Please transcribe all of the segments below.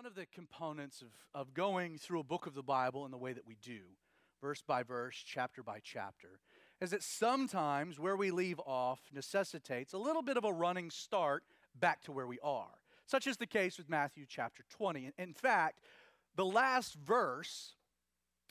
One of the components of, of going through a book of the Bible in the way that we do, verse by verse, chapter by chapter, is that sometimes where we leave off necessitates a little bit of a running start back to where we are. Such is the case with Matthew chapter 20. In fact, the last verse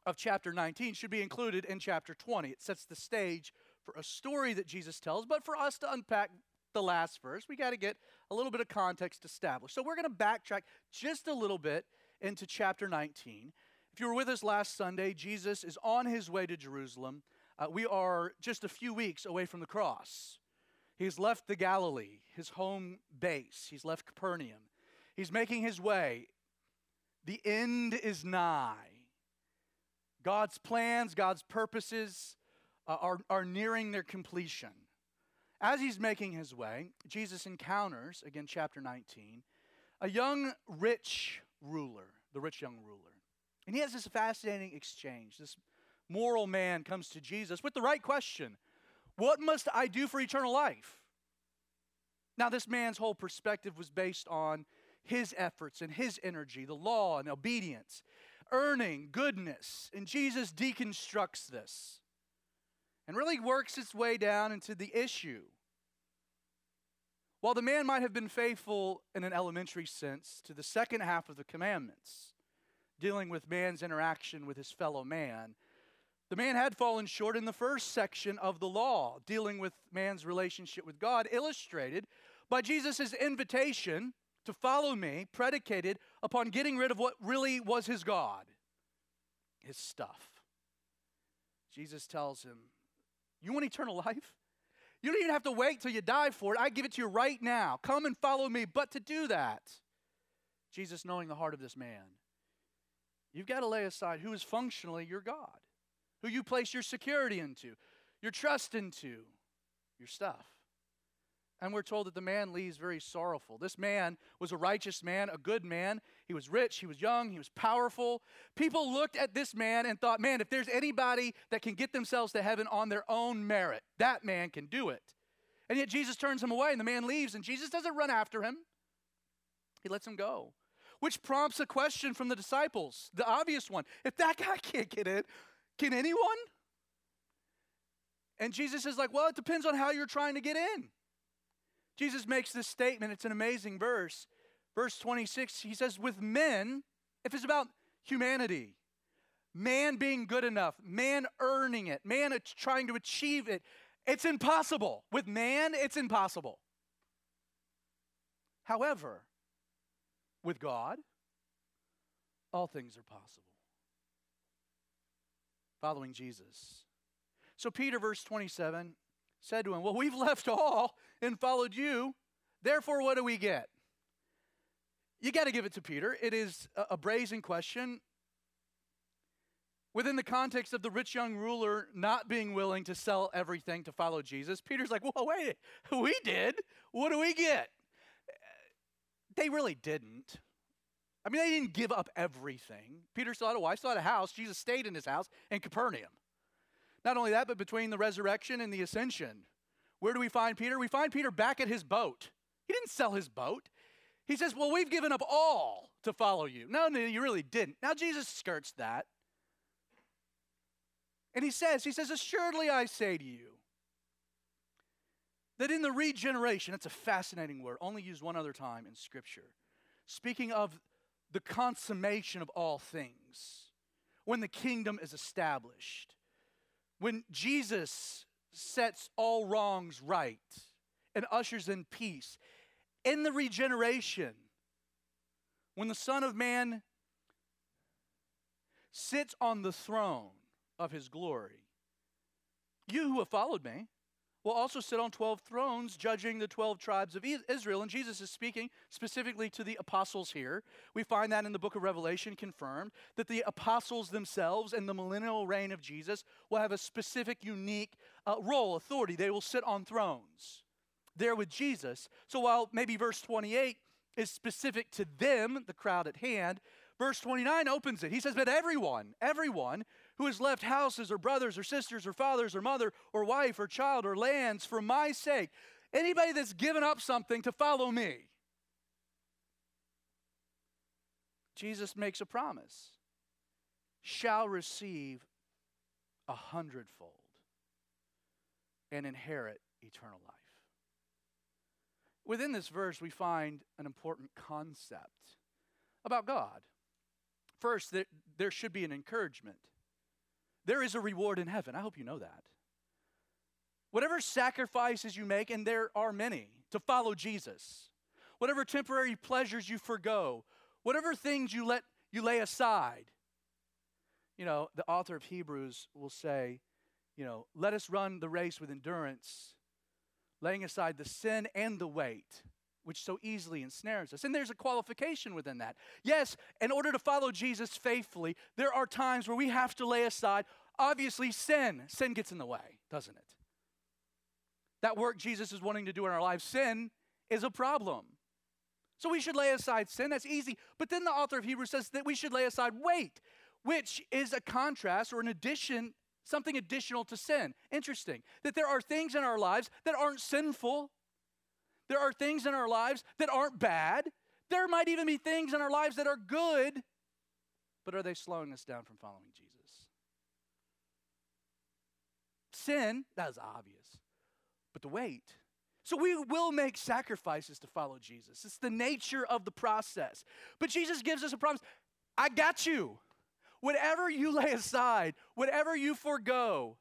of chapter 19 should be included in chapter 20. It sets the stage for a story that Jesus tells, but for us to unpack the last verse, we got to get a little bit of context established. So we're going to backtrack just a little bit into chapter 19. If you were with us last Sunday, Jesus is on his way to Jerusalem. Uh, we are just a few weeks away from the cross. He's left the Galilee, his home base. He's left Capernaum. He's making his way. The end is nigh. God's plans, God's purposes uh, are, are nearing their completion. As he's making his way, Jesus encounters, again, chapter 19, a young rich ruler, the rich young ruler. And he has this fascinating exchange. This moral man comes to Jesus with the right question What must I do for eternal life? Now, this man's whole perspective was based on his efforts and his energy, the law and obedience, earning goodness. And Jesus deconstructs this and really works its way down into the issue. While the man might have been faithful in an elementary sense to the second half of the commandments, dealing with man's interaction with his fellow man, the man had fallen short in the first section of the law, dealing with man's relationship with God, illustrated by Jesus' invitation to follow me, predicated upon getting rid of what really was his God, his stuff. Jesus tells him, you want eternal life? You don't even have to wait till you die for it. I give it to you right now. Come and follow me. But to do that, Jesus, knowing the heart of this man, you've got to lay aside who is functionally your God, who you place your security into, your trust into, your stuff. And we're told that the man leaves very sorrowful. This man was a righteous man, a good man. He was rich, he was young, he was powerful. People looked at this man and thought, man, if there's anybody that can get themselves to heaven on their own merit, that man can do it. And yet Jesus turns him away and the man leaves, and Jesus doesn't run after him, he lets him go. Which prompts a question from the disciples, the obvious one. If that guy can't get in, can anyone? And Jesus is like, well, it depends on how you're trying to get in. Jesus makes this statement. It's an amazing verse. Verse 26, he says, With men, if it's about humanity, man being good enough, man earning it, man trying to achieve it, it's impossible. With man, it's impossible. However, with God, all things are possible. Following Jesus. So, Peter, verse 27, said to him, Well, we've left all and followed you. Therefore, what do we get? You got to give it to Peter. It is a, brazen question. Within the context of the rich young ruler not being willing to sell everything to follow Jesus, Peter's like, Well, wait, we did. What do we get? They really didn't. I mean, they didn't give up everything. Peter still had a wife, still had a house. Jesus stayed in his house in Capernaum. Not only that, but between the resurrection and the ascension, where do we find Peter? We find Peter back at his boat. He didn't sell his boat. He says, Well, we've given up all to follow you. No, no, you really didn't. Now, Jesus skirts that. And he says, He says, Assuredly I say to you, that in the regeneration, it's a fascinating word, only used one other time in Scripture, speaking of the consummation of all things, when the kingdom is established. When Jesus sets all wrongs right and ushers in peace, in the regeneration, when the Son of Man sits on the throne of his glory, you who have followed me, will also sit on 12 thrones judging the 12 tribes of Israel. And Jesus is speaking specifically to the apostles here. We find that in the book of Revelation confirmed that the apostles themselves in the millennial reign of Jesus will have a specific, unique uh, role, authority. They will sit on thrones there with Jesus. So while maybe verse 28 is specific to them, the crowd at hand, Verse 29 opens it. He says, But everyone, everyone who has left houses or brothers or sisters or fathers or mother or wife or child or lands for my sake, anybody that's given up something to follow me, Jesus makes a promise shall receive a hundredfold and inherit eternal life. Within this verse, we find an important concept about God. First, that there should be an encouragement. There is a reward in heaven. I hope you know that. Whatever sacrifices you make, and there are many, to follow Jesus, whatever temporary pleasures you forego, whatever things you let you lay aside. You know, the author of Hebrews will say, you know, let us run the race with endurance, laying aside the sin and the weight which so easily ensnares us. And there's a qualification within that. Yes, in order to follow Jesus faithfully, there are times where we have to lay aside, obviously, sin. Sin gets in the way, doesn't it? That work Jesus is wanting to do in our lives, sin is a problem. So we should lay aside sin. That's easy. But then the author of Hebrews says that we should lay aside weight, which is a contrast or an addition, something additional to sin. Interesting. That there are things in our lives that aren't sinful. There are things in our lives that aren't bad. There might even be things in our lives that are good. But are they slowing us down from following Jesus? Sin, that is obvious. But the weight, so we will make sacrifices to follow Jesus. It's the nature of the process. But Jesus gives us a promise I got you. Whatever you lay aside, whatever you forego,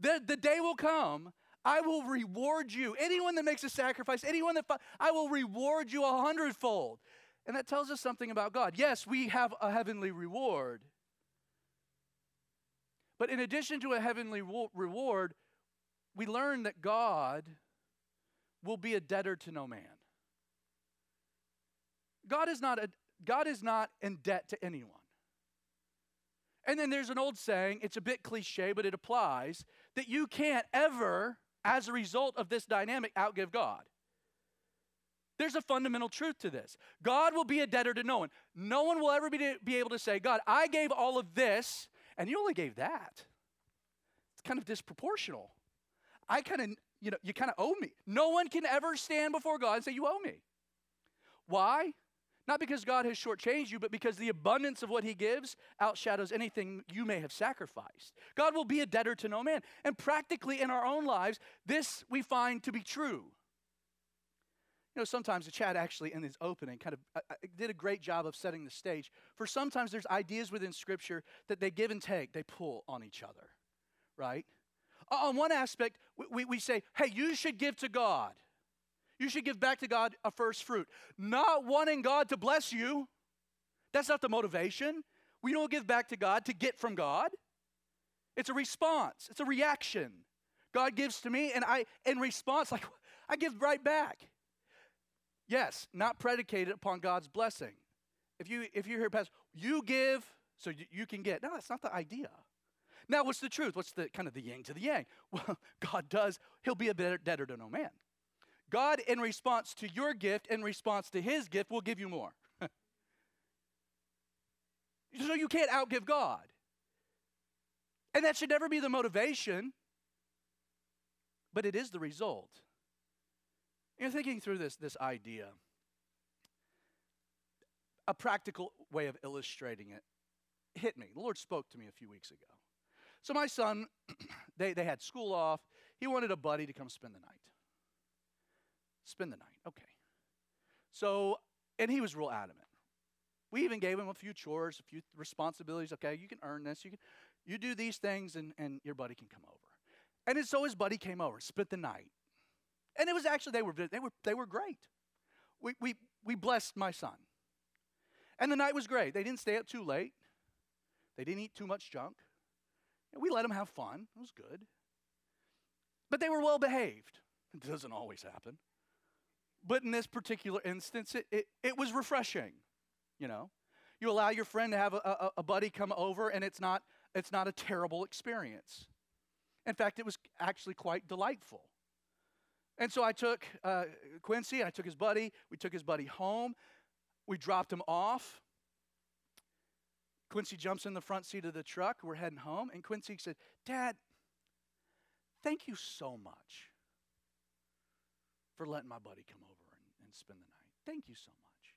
the, the day will come. I will reward you. Anyone that makes a sacrifice, anyone that, I will reward you a hundredfold. And that tells us something about God. Yes, we have a heavenly reward. But in addition to a heavenly reward, we learn that God will be a debtor to no man. God is not, a, God is not in debt to anyone. And then there's an old saying, it's a bit cliche, but it applies, that you can't ever, as a result of this dynamic, outgive God. There's a fundamental truth to this. God will be a debtor to no one. No one will ever be, be able to say, God, I gave all of this, and you only gave that. It's kind of disproportional. I kind of you know, you kind of owe me. No one can ever stand before God and say, You owe me. Why? Not because God has shortchanged you, but because the abundance of what He gives outshadows anything you may have sacrificed. God will be a debtor to no man. And practically in our own lives, this we find to be true. You know, sometimes the chat actually in his opening kind of uh, uh did a great job of setting the stage. For sometimes there's ideas within Scripture that they give and take, they pull on each other, right? On one aspect, we, we say, hey, you should give to God. You should give back to God a first fruit. Not wanting God to bless you. That's not the motivation. We don't give back to God to get from God. It's a response, it's a reaction. God gives to me, and I, in response, like, I give right back. Yes, not predicated upon God's blessing. If you if you hear Pastor, you give so you, can get. No, that's not the idea. Now, what's the truth? What's the kind of the yin to the yang? Well, God does, He'll be a better debtor to no man. God, in response to your gift, in response to His gift, will give you more. so you can't outgive God. And that should never be the motivation, but it is the result. You're thinking through this, this idea. A practical way of illustrating it hit me. The Lord spoke to me a few weeks ago. So my son, they, they had school off. He wanted a buddy to come spend the night. Spend the night, okay. So, and he was real adamant. We even gave him a few chores, a few responsibilities. Okay, you can earn this. You can, you do these things, and, and your buddy can come over. And so his buddy came over, spent the night, and it was actually they were they were they were great. We we we blessed my son, and the night was great. They didn't stay up too late. They didn't eat too much junk. We let them have fun. It was good. But they were well behaved. It doesn't always happen. But in this particular instance, it, it, it was refreshing. You know, you allow your friend to have a, a, a buddy come over, and it's not, it's not a terrible experience. In fact, it was actually quite delightful. And so I took uh, Quincy, I took his buddy, we took his buddy home, we dropped him off. Quincy jumps in the front seat of the truck. We're heading home. And Quincy said, Dad, thank you so much for letting my buddy come over and, and spend the night. Thank you so much.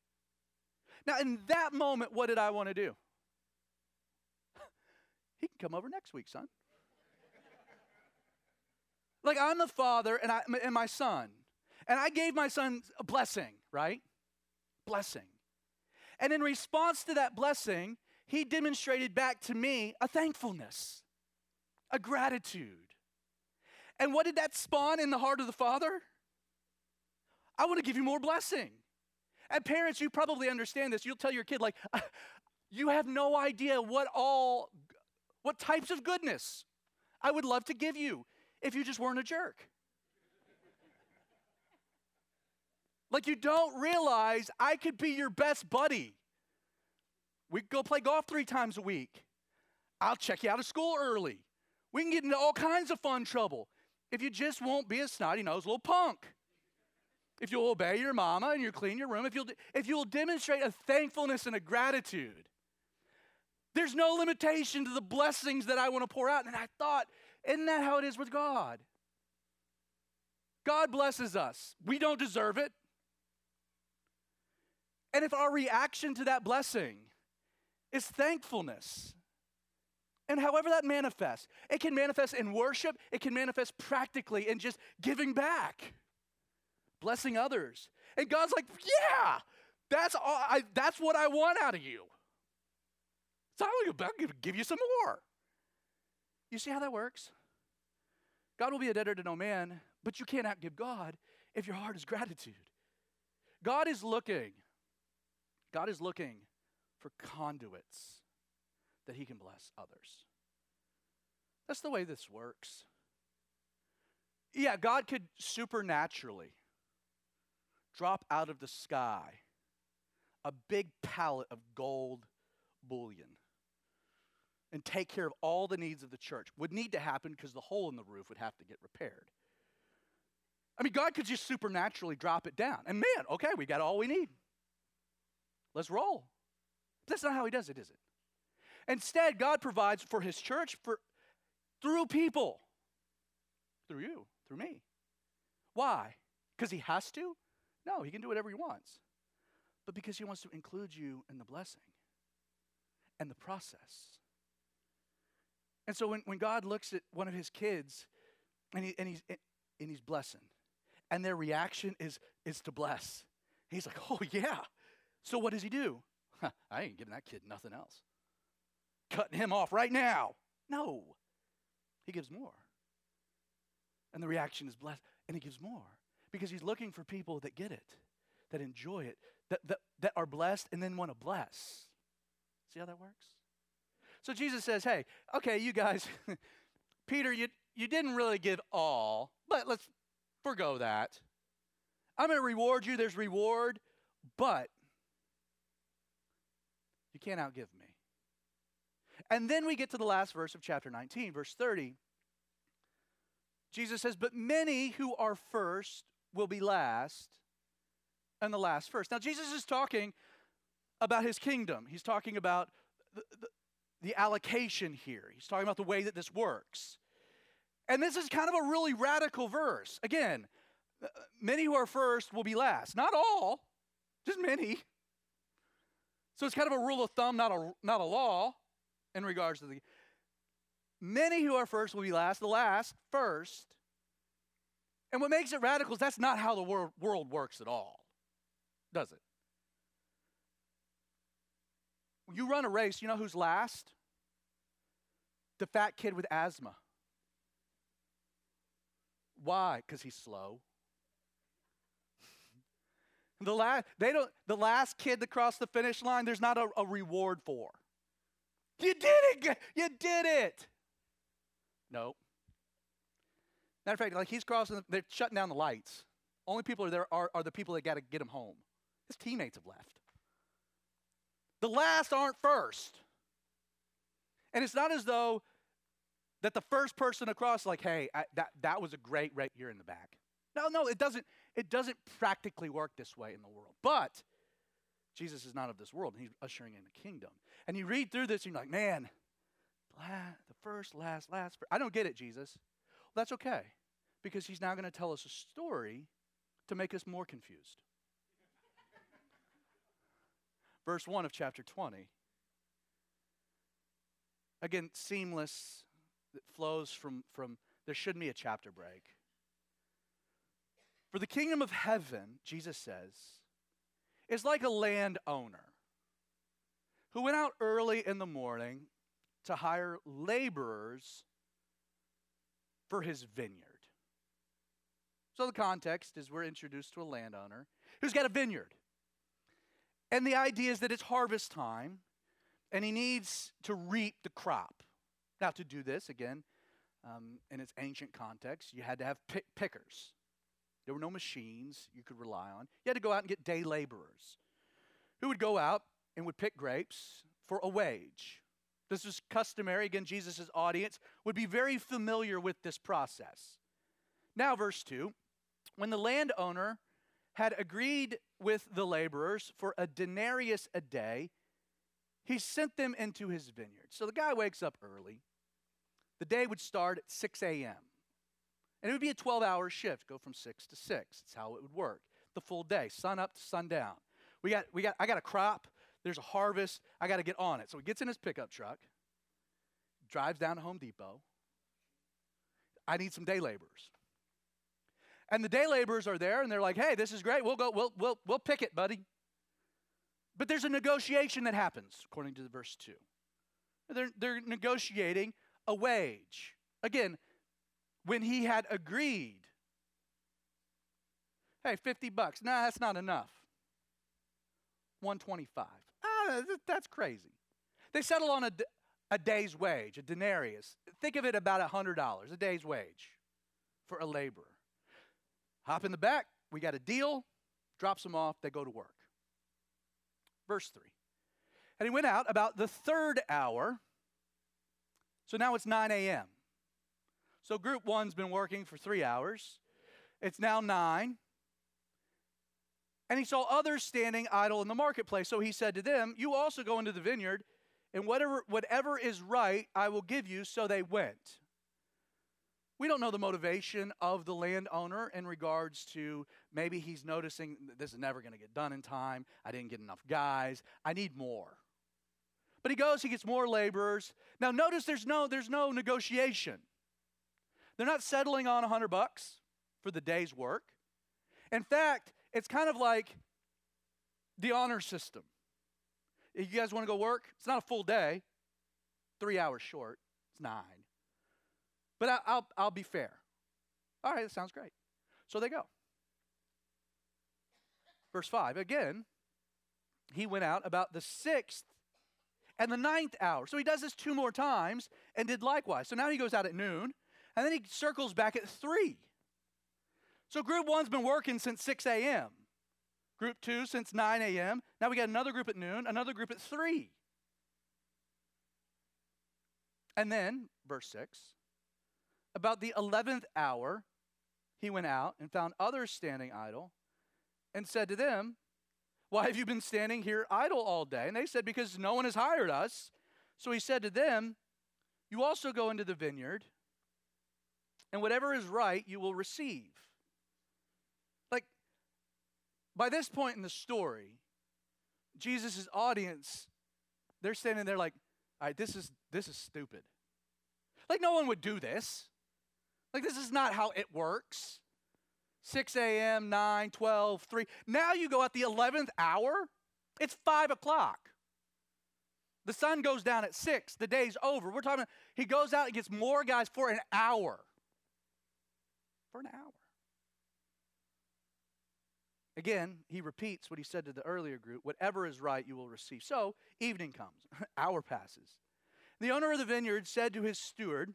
Now, in that moment, what did I want to do? he can come over next week, son. Like I'm the father and I and my son. And I gave my son a blessing, right? Blessing. And in response to that blessing, he demonstrated back to me a thankfulness, a gratitude. And what did that spawn in the heart of the father? I want to give you more blessing. And parents, you probably understand this. You'll tell your kid, like, you have no idea what all, what types of goodness I would love to give you if you just weren't a jerk. like, you don't realize I could be your best buddy. We go play golf three times a week. I'll check you out of school early. We can get into all kinds of fun trouble if you just won't be a snotty nosed little punk if you'll obey your mama and you'll clean your room, if you'll, if you'll demonstrate a thankfulness and a gratitude, there's no limitation to the blessings that I want to pour out. And I thought, isn't that how it is with God? God blesses us. We don't deserve it. And if our reaction to that blessing is thankfulness, and however that manifests, it can manifest in worship, it can manifest practically in just giving back blessing others. And God's like, yeah, that's, all I, that's what I want out of you. So I'm going to give you some more. You see how that works? God will be a debtor to no man, but you can't outgive God if your heart is gratitude. God is looking, God is looking for conduits that he can bless others. That's the way this works. Yeah, God could supernaturally drop out of the sky a big pallet of gold bullion and take care of all the needs of the church would need to happen because the hole in the roof would have to get repaired. I mean, God could just supernaturally drop it down. And man, okay, we got all we need. Let's roll. But that's not how He does it, is it? Instead, God provides for His church for, through people, through you, through me. Why? Because He has to? No, he can do whatever he wants. But because he wants to include you in the blessing and the process. And so when, when God looks at one of his kids and, he, and, he's, and he's blessing, and their reaction is, is to bless, he's like, oh, yeah. So what does he do? I ain't giving that kid nothing else. Cutting him off right now. No. He gives more. And the reaction is blessed, and he gives more because he's looking for people that get it, that enjoy it, that, that, that are blessed and then want to bless. See how that works? So Jesus says, hey, okay, you guys, Peter, you, you didn't really give all, but let's forego that. I'm going to reward you. There's reward, but you can't outgive me. And then we get to the last verse of chapter 19, verse 30. Jesus says, But many who are first will be last, and the last first. Now, Jesus is talking about his kingdom. He's talking about the, the, the allocation here. He's talking about the way that this works. And this is kind of a really radical verse. Again, uh, many who are first will be last. Not all, just many. So it's kind of a rule of thumb, not a, not a law in regards to the. Many who are first will be last, the last first. And what makes it radical is that's not how the world, world works at all, does it? You run a race, you know who's last? The fat kid with asthma. Why? Because he's slow. The last, they don't, the last kid to cross the finish line, there's not a, a reward for. You did it! You did it! Nope. Matter of fact, like he's crossing, they're shutting down the lights. Only people are there are, are the people that got to get him home. His teammates have left. The last aren't first. And it's not as though that the first person across, like, hey, I, that, that was a great right here in the back. No, no, it doesn't, it doesn't practically work this way in the world. But Jesus is not of this world, and he's ushering in the kingdom. And you read through this, and you're like, man, the first, last, last. First. I don't get it, Jesus. That's okay, because he's now going to tell us a story to make us more confused. verse 1 of chapter 20. Again, seamless, that flows from, from there shouldn't be a chapter break. For the kingdom of heaven, Jesus says, is like a landowner who went out early in the morning to hire laborers for his vineyard. So the context is we're introduced to a landowner who's got a vineyard. And the idea is that it's harvest time and he needs to reap the crop. Now, to do this, again, um, in its ancient context, you had to have pick- pickers. There were no machines you could rely on. You had to go out and get day laborers who would go out and would pick grapes for a wage. This was customary. Again, Jesus' audience would be very familiar with this process. Now, verse 2 when the landowner had agreed with the laborers for a denarius a day, he sent them into his vineyard. So the guy wakes up early. The day would start at 6 a.m. And it would be a 12 hour shift, go from 6 to 6. That's how it would work. The full day, sun up to sundown. We got, we got, I got a crop, there's a harvest, I got to get on it. So he gets in his pickup truck, drives down to Home Depot. I need some day laborers. And the day laborers are there and they're like, hey, this is great. We'll go, we'll, we'll, we'll pick it, buddy. But there's a negotiation that happens, according to the verse 2. They're, they're negotiating a wage. Again, when he had agreed, hey, 50 bucks. Nah, that's not enough. 125. Ah, that's crazy. They settle on a, a day's wage, a denarius. Think of it about $100, a day's wage for a laborer. Hop in the back. We got a deal. Drops them off. They go to work. Verse 3. And he went out about the third hour. So now it's 9 a.m. So group one's been working for three hours. It's now 9. And he saw others standing idle in the marketplace. So he said to them, You also go into the vineyard, and whatever, whatever is right, I will give you. So they went. We don't know the motivation of the landowner in regards to maybe he's noticing this is never going to get done in time. I didn't get enough guys. I need more. But he goes, he gets more laborers. Now notice there's no there's no negotiation. They're not settling on a 100 bucks for the day's work. In fact, it's kind of like the honor system. You guys want to go work, it's not a full day, three hours short, it's nine. But I, I'll, I'll be fair. All right, that sounds great. So they go. Verse 5 again, he went out about the sixth and the ninth hour. So he does this two more times and did likewise. So now he goes out at noon and then he circles back at three. So group one's been working since 6 a.m., group two since 9 a.m. Now we got another group at noon, another group at three. And then, verse 6 about the 11th hour, he went out and found others standing idle and said to them, Why have you been standing here idle all day? And they said, Because no one has hired us. So he said to them, You also go into the vineyard, and whatever is right you will receive. Like, by this point in the story, Jesus' audience, they're standing there like, all right, this is this is stupid. Like no one would do this. Like, this is not how it works. 6 a.m., 9, 12, 3. Now you go at the 11th hour, it's 5 o'clock. The sun goes down at 6. The day's over. We're talking, he goes out and gets more guys for an hour. For an hour. Again, he repeats what he said to the earlier group whatever is right, you will receive. So, evening comes, hour passes. The owner of the vineyard said to his steward,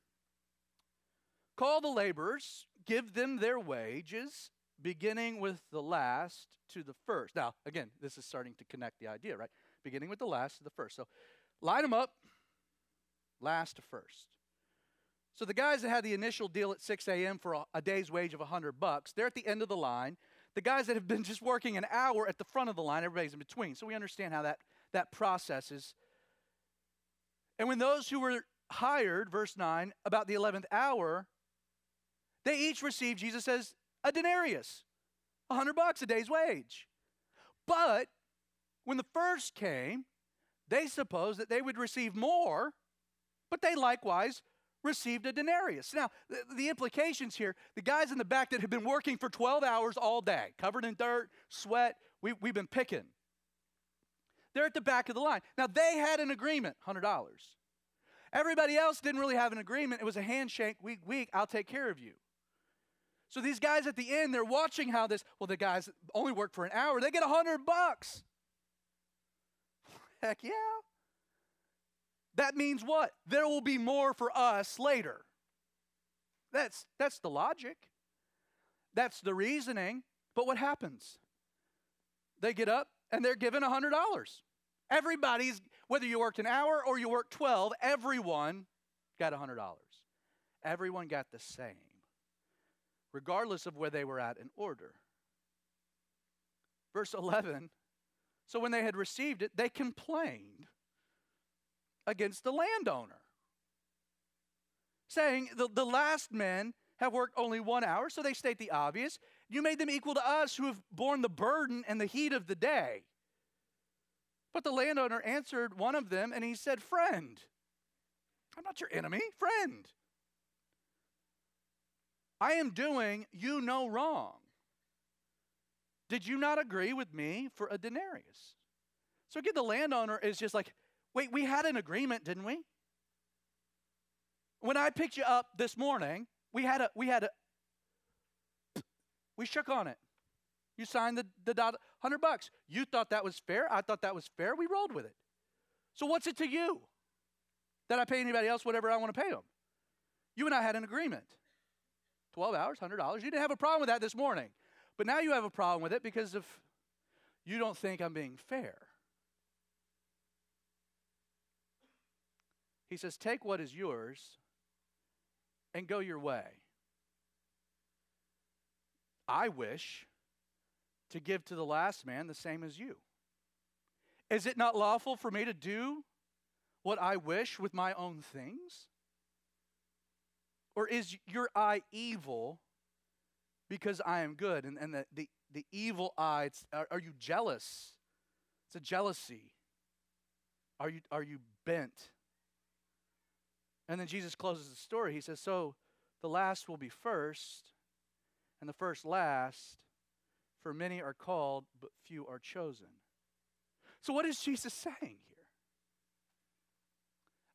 Call the laborers, give them their wages, beginning with the last to the first. Now, again, this is starting to connect the idea, right? Beginning with the last to the first. So line them up, last to first. So the guys that had the initial deal at 6 a.m. for a, a day's wage of 100 bucks, they're at the end of the line. The guys that have been just working an hour at the front of the line, everybody's in between. So we understand how that, that process is. And when those who were hired, verse 9, about the 11th hour, they each received, Jesus says, a denarius, a hundred bucks, a day's wage. But When the first came, they supposed that they would receive more, but they likewise received a denarius. Now, the, the, implications here the guys in the back that have been working for 12 hours all day, covered in dirt, sweat, we, we've been picking. They're at the back of the line. Now, they had an agreement $100. Everybody else didn't really have an agreement. It was a handshake, week, week, I'll take care of you. So these guys at the end, they're watching how this, well, the guys only work for an hour, they get a hundred bucks. Heck yeah. That means what? There will be more for us later. That's that's the logic. That's the reasoning. But what happens? They get up and they're given a $100. Everybody's, whether you worked an hour or you worked 12, everyone got a $100. Everyone got the same, regardless of where they were at in order. Verse 11 So when they had received it, they complained against the landowner, saying, The, the last men have worked only one hour, so they state the obvious. You made them equal to us who have borne the burden and the heat of the day. But the landowner answered one of them, and he said, Friend, I'm not your enemy, friend. I am doing you no wrong. Did you not agree with me for a denarius? So again, the landowner is just like, wait, we had an agreement, didn't we? When I picked you up this morning, we had a we had a we shook on it. You signed the, the dot, 100 bucks. You thought that was fair. I thought that was fair. We rolled with it. So what's it to you that I pay anybody else whatever I want to pay them? You and I had an agreement. 12 hours, $100. You didn't have a problem with that this morning. But now you have a problem with it because of you don't think I'm being fair. He says, Take what is yours and go your way. I wish to give to the last man the same as you. Is it not lawful for me to do what I wish with my own things? Or is your eye evil because I am good? And, and the, the, the evil eye, are, are you jealous? It's a jealousy. Are you, are you bent? And then Jesus closes the story. He says, So the last will be first, and the first last. For many are called, but few are chosen. So, what is Jesus saying?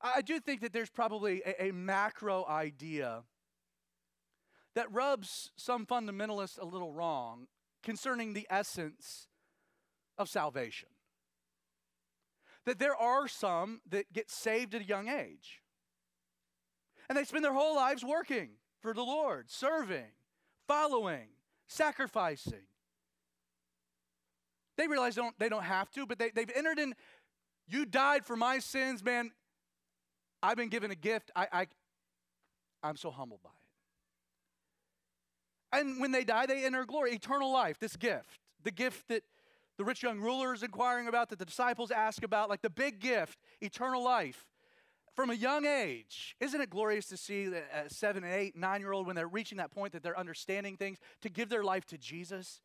I do think that there's probably a, a macro idea that rubs some fundamentalists a little wrong concerning the essence of salvation. That there are some that get saved at a young age. And they spend their whole lives working for the Lord, serving, following, sacrificing. They realize they don't, they don't have to, but they, they've entered in. You died for my sins, man. I've been given a gift. I, I, I'm so humbled by it. And when they die, they enter glory, eternal life, this gift, the gift that the rich young ruler is inquiring about, that the disciples ask about, like the big gift, eternal life from a young age. Isn't it glorious to see a uh, seven and eight, nine year old when they're reaching that point that they're understanding things to give their life to Jesus?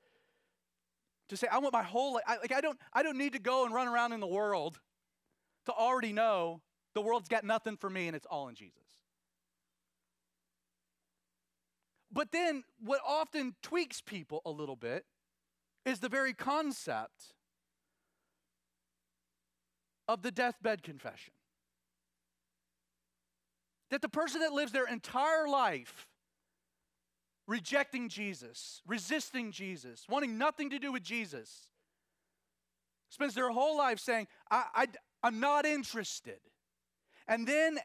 To say, I want my whole life, I, like I don't, I don't need to go and run around in the world to already know the world's got nothing for me and it's all in Jesus. But then what often tweaks people a little bit is the very concept of the deathbed confession. That the person that lives their entire life rejecting Jesus, resisting Jesus, wanting nothing to do with Jesus, spends their whole life saying, I, I, I'm not interested. And then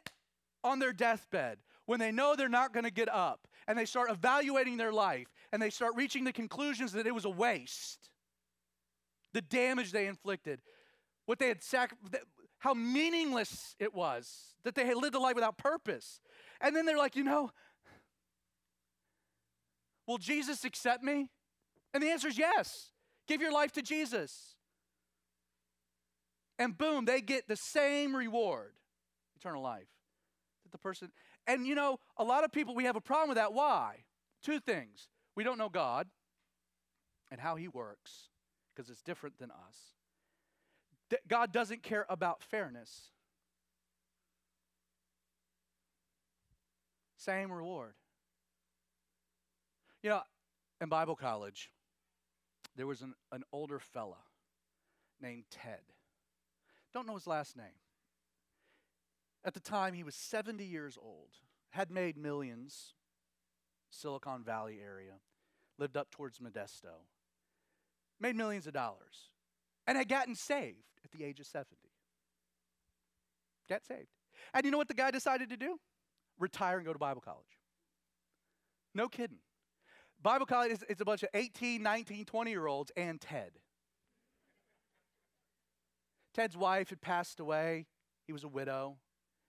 on their deathbed, when they know they're not going to get up, and they start evaluating their life, and they start reaching the conclusions that it was a waste, the damage they inflicted, what they had sacrificed, how meaningless it was, that they had lived a life without purpose. And then they're like, you know, will Jesus accept me? And the answer is yes. Give your life to Jesus. And boom, they get the same reward eternal life. That the person, and you know, a lot of people, we have a problem with that. Why? Two things. We don't know God and how He works, because it's different than us. God doesn't care about fairness. Same reward. You know, in Bible college, there was an, an older fella named Ted. Don't know his last name. At the time, he was 70 years old, had made millions, Silicon Valley area, lived up towards Modesto, made millions of dollars, and had gotten saved at the age of 70. Got saved. And you know what the guy decided to do? Retire and go to Bible college. No kidding. Bible college is it's a bunch of 18, 19, 20 year olds and Ted. Ted's wife had passed away. He was a widow,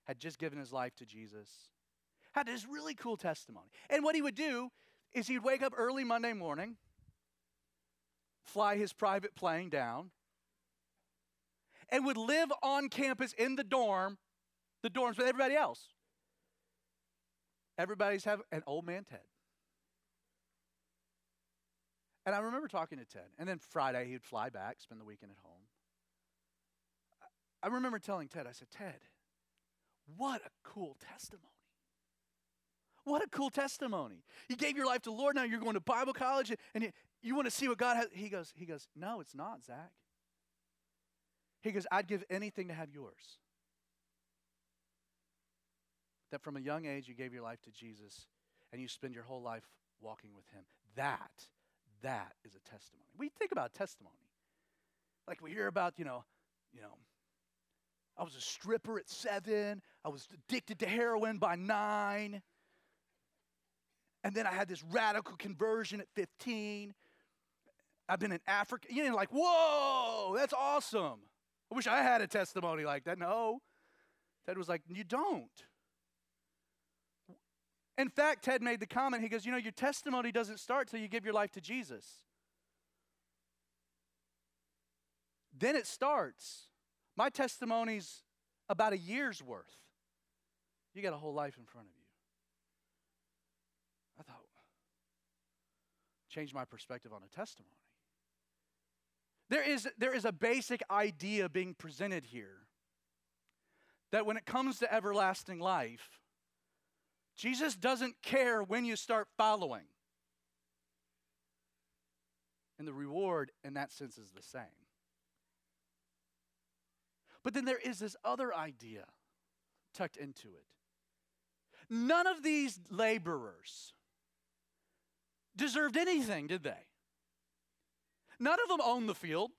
had just given his life to Jesus. Had this really cool testimony. And what he would do is he'd wake up early Monday morning, fly his private plane down, and would live on campus in the dorm, the dorms with everybody else. Everybody's having an old man Ted. And I remember talking to Ted. And then Friday, he'd fly back, spend the weekend at home. I remember telling Ted, I said, Ted, what a cool testimony. What a cool testimony. You gave your life to Lord, now you're going to Bible college and you, you want to see what God has. He goes, he goes, No, it's not, Zach. He goes, I'd give anything to have yours. That from a young age you gave your life to Jesus and you spend your whole life walking with him. That, that is a testimony. We think about testimony. Like we hear about, you know, you know, I was a stripper at seven. I was addicted to heroin by nine. And then I had this radical conversion at 15. I've been in Africa. You know, like, whoa, that's awesome. I wish I had a testimony like that. No. Ted was like, you don't. In fact, Ted made the comment, he goes, You know, your testimony doesn't start till you give your life to Jesus. Then it starts. My testimony's about a year's worth. You got a whole life in front of you. I thought, change my perspective on a testimony. There is, there is a basic idea being presented here that when it comes to everlasting life, Jesus doesn't care when you start following. And the reward in that sense is the same. But then there is this other idea tucked into it. None of these laborers deserved anything, did they? None of them owned the field.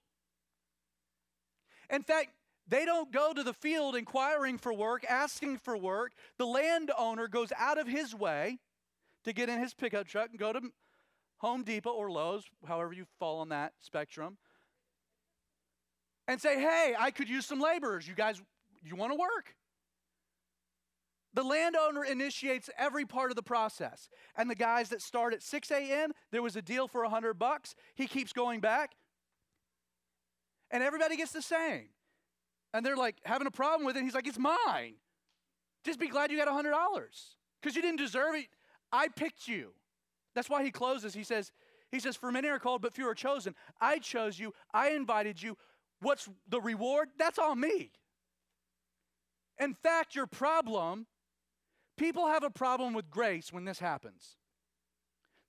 In fact, they don't go to the field inquiring for work, asking for work. The landowner goes out of his way to get in his pickup truck and go to Home Depot or Lowe's, however you fall on that spectrum, and say, hey, I could use some laborers. You guys, you want to work? The landowner initiates every part of the process. And the guys that start at 6 a.m., there was a deal for 100 bucks. He keeps going back. And everybody gets the same. And they're like having a problem with it. He's like, it's mine. Just be glad you got $100 because you didn't deserve it. I picked you. That's why he closes. He says, he says, For many are called, but few are chosen. I chose you. I invited you. What's the reward? That's on me. In fact, your problem, people have a problem with grace when this happens.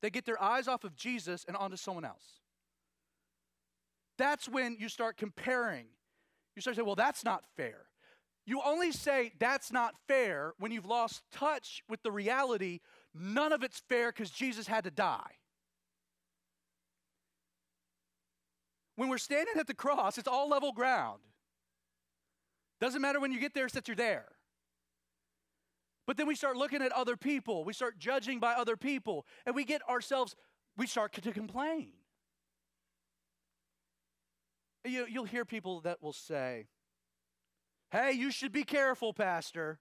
They get their eyes off of Jesus and onto someone else. That's when you start comparing. You start saying, well, that's not fair. You only say that's not fair when you've lost touch with the reality none of it's fair because Jesus had to die. When we're standing at the cross, it's all level ground. Doesn't matter when you get there, it's that you're there. But then we start looking at other people, we start judging by other people, and we get ourselves, we start to complain. You, you'll hear people that will say, Hey, you should be careful, Pastor.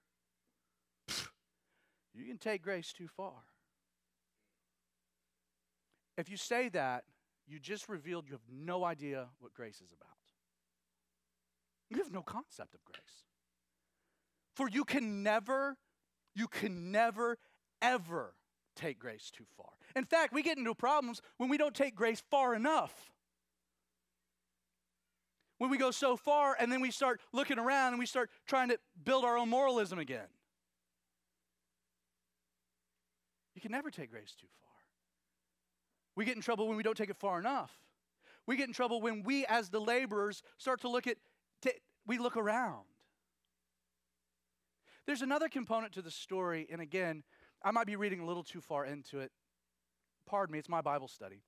you can take grace too far. If you say that, you just revealed you have no idea what grace is about. You have no concept of grace. For you can never, you can never, ever take grace too far. In fact, we get into problems when we don't take grace far enough. When we go so far and then we start looking around and we start trying to build our own moralism again. You can never take grace too far. We get in trouble when we don't take it far enough. We get in trouble when we, as the laborers, start to look at, t- we look around. There's another component to the story, and again, I might be reading a little too far into it. Pardon me, it's my Bible study.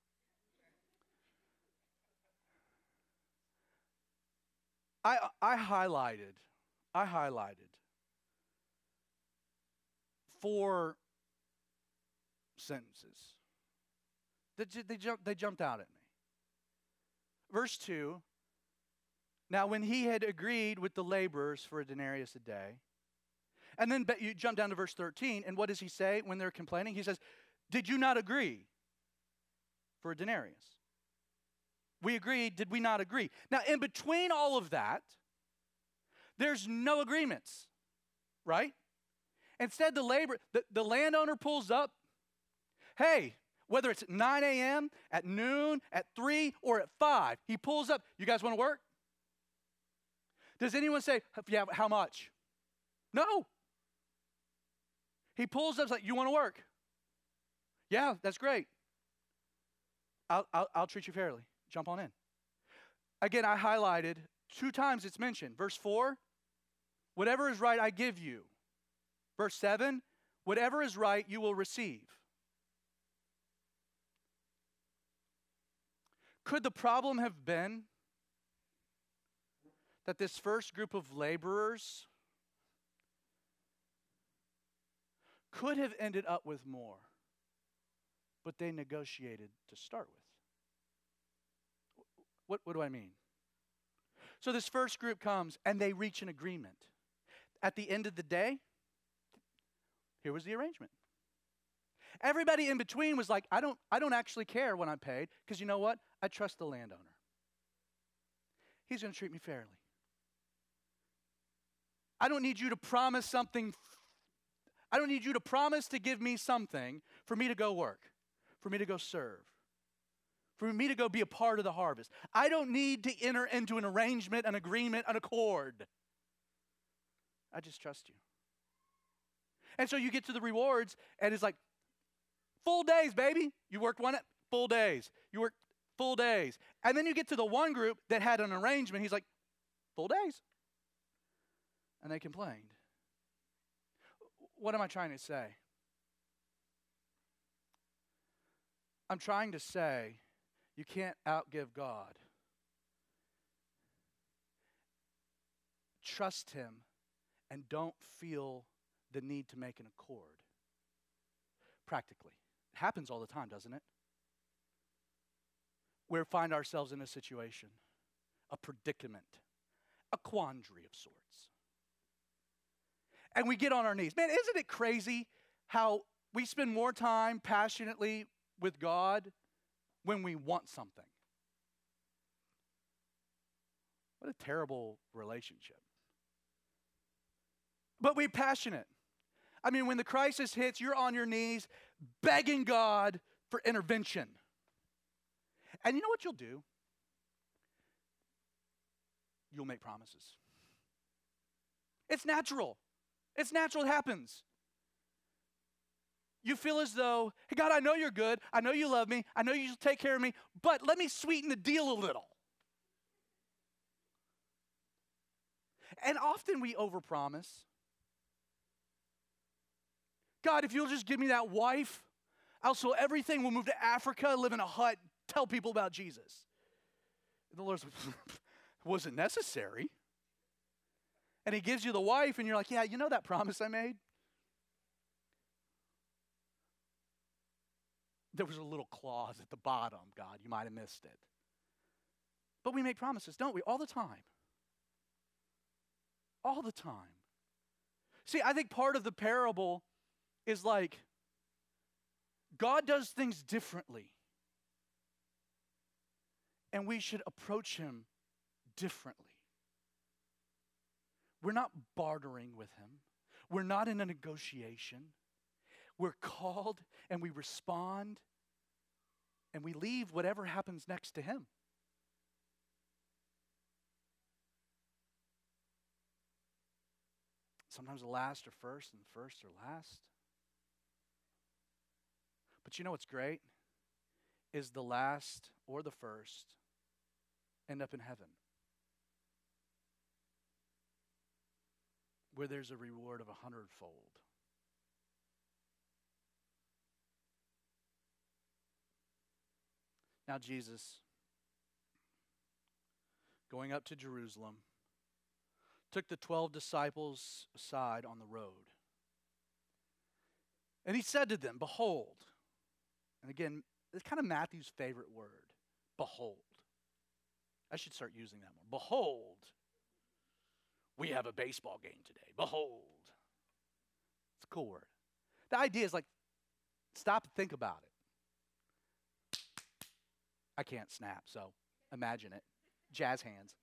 I, I highlighted, I highlighted four sentences. They, they, jumped, they jumped out at me. Verse 2 Now, when he had agreed with the laborers for a denarius a day, and then you jump down to verse 13, and what does he say when they're complaining? He says, Did you not agree for a denarius? We agreed, did we not agree? Now, in between all of that, there's no agreements, right? Instead, the labor, the, the landowner pulls up, hey, whether it's 9 a.m., at noon, at 3, or at 5, he pulls up, you guys want to work? Does anyone say, yeah, how much? No. He pulls up, like, you want to work? Yeah, that's great. I'll, I'll, I'll treat you fairly. Jump on in. Again, I highlighted two times it's mentioned. Verse 4, whatever is right, I give you. Verse 7, whatever is right, you will receive. Could the problem have been that this first group of laborers could have ended up with more, but they negotiated to start with? What, what do I mean? So this first group comes and they reach an agreement. At the end of the day, here was the arrangement. Everybody in between was like, I don't, I don't actually care when I'm paid, because you know what? I trust the landowner. He's going to treat me fairly. I don't need you to promise something. I don't need you to promise to give me something for me to go work, for me to go serve, for me to go be a part of the harvest. I don't need to enter into an arrangement, an agreement, an accord. I just trust you. And so you get to the rewards, and it's like, Full days, baby. You worked one full days. You worked full days. And then you get to the one group that had an arrangement. He's like, full days. And they complained. What am I trying to say? I'm trying to say you can't outgive God. Trust Him and don't feel the need to make an accord. Practically. It happens all the time, doesn't it? We find ourselves in a situation, a predicament, a quandary of sorts. And we get on our knees. Man, isn't it crazy how we spend more time passionately with God when we want something? What a terrible relationship. But we're passionate. I mean, when the crisis hits, you're on your knees begging God for intervention. And you know what you'll do? You'll make promises. It's natural. It's natural, it happens. You feel as though, hey, God, I know you're good. I know you love me. I know you'll take care of me, but let me sweeten the deal a little. And often we overpromise. God, if you'll just give me that wife, I'll sell everything. We'll move to Africa, live in a hut, tell people about Jesus. And the Lord's wasn't necessary. And He gives you the wife, and you're like, yeah, you know that promise I made? There was a little clause at the bottom, God. You might have missed it. But we make promises, don't we? All the time. All the time. See, I think part of the parable is like God does things differently. And we should approach him differently. We're not bartering with him. We're not in a negotiation. We're called and we respond and we leave whatever happens next to him. Sometimes the last or first, and first or last. But you know what's great? Is the last or the first end up in heaven. Where there's a reward of a hundredfold. Now, Jesus, going up to Jerusalem, took the 12 disciples aside on the road. And he said to them, Behold, and again, it's kind of Matthew's favorite word, behold. I should start using that more. Behold, we have a baseball game today. Behold. It's a cool word. The idea is like, stop and think about it. I can't snap, so imagine it. Jazz hands.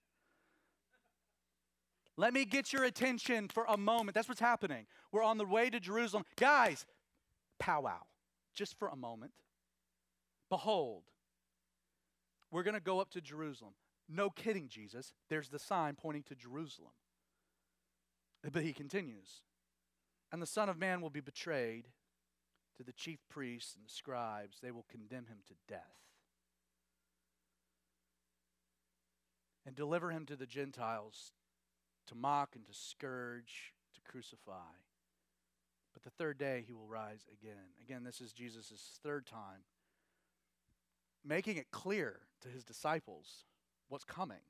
Let me get your attention for a moment. That's what's happening. We're on the way to Jerusalem. Guys, powwow, just for a moment. Behold, we're going to go up to Jerusalem. No kidding, Jesus. There's the sign pointing to Jerusalem. But he continues, and the Son of Man will be betrayed to the chief priests and the scribes. They will condemn him to death and deliver him to the Gentiles to mock and to scourge, to crucify. But the third day he will rise again. Again, this is Jesus' third time, making it clear to his disciples what's coming.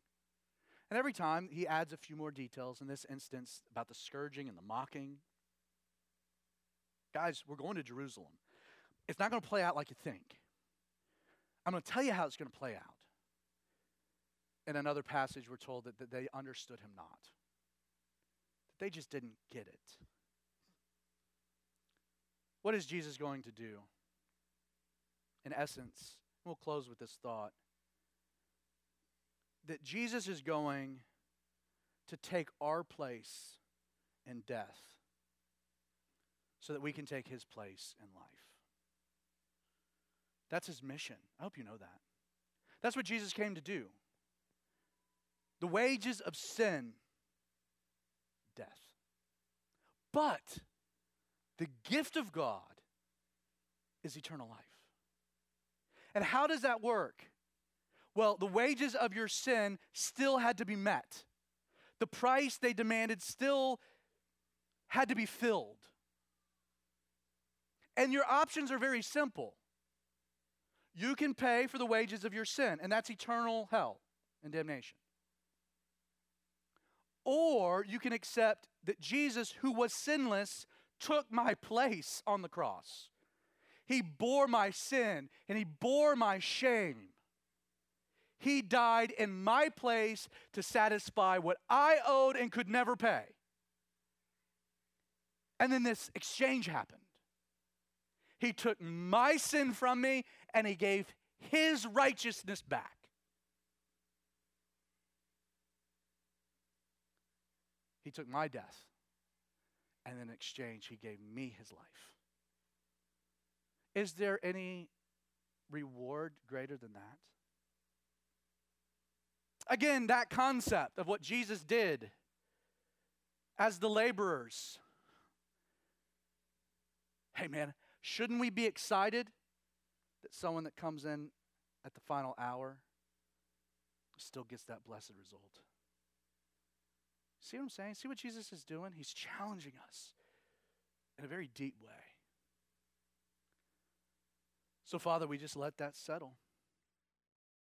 And every time he adds a few more details, in this instance, about the scourging and the mocking. Guys, we're going to Jerusalem. It's not going to play out like you think. I'm going to tell you how it's going to play out. In another passage, we're told that, that they understood him not. They just didn't get it. What is Jesus going to do? In essence, we'll close with this thought that Jesus is going to take our place in death so that we can take his place in life. That's his mission. I hope you know that. That's what Jesus came to do. The wages of sin death. But the gift of God is eternal life. And how does that work? Well, the wages of your sin still had to be met. The price they demanded still had to be filled. And your options are very simple. You can pay for the wages of your sin, and that's eternal hell and damnation. Or you can accept that Jesus, who was sinless, took my place on the cross. He bore my sin and he bore my shame. He died in my place to satisfy what I owed and could never pay. And then this exchange happened. He took my sin from me and he gave his righteousness back. He took my death, and in exchange, He gave me His life. Is there any reward greater than that? Again, that concept of what Jesus did as the laborers. Hey, man, shouldn't we be excited that someone that comes in at the final hour still gets that blessed result? See what I'm saying? See what Jesus is doing? He's challenging us in a very deep way. So, Father, we just let that settle.